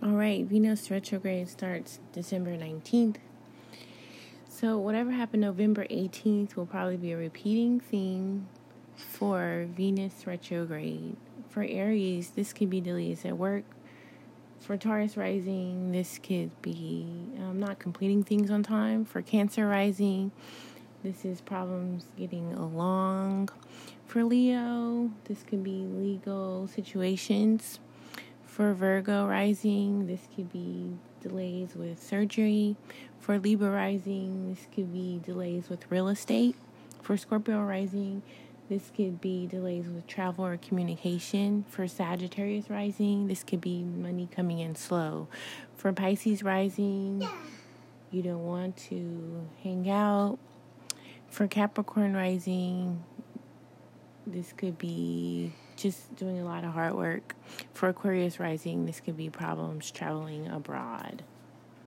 All right, Venus retrograde starts December 19th. So, whatever happened November 18th will probably be a repeating theme for Venus retrograde. For Aries, this could be delays at work. For Taurus rising, this could be um, not completing things on time. For Cancer rising, this is problems getting along. For Leo, this could be legal situations. For Virgo rising, this could be delays with surgery. For Libra rising, this could be delays with real estate. For Scorpio rising, this could be delays with travel or communication. For Sagittarius rising, this could be money coming in slow. For Pisces rising, you don't want to hang out. For Capricorn rising, this could be just doing a lot of hard work. For Aquarius rising, this could be problems traveling abroad.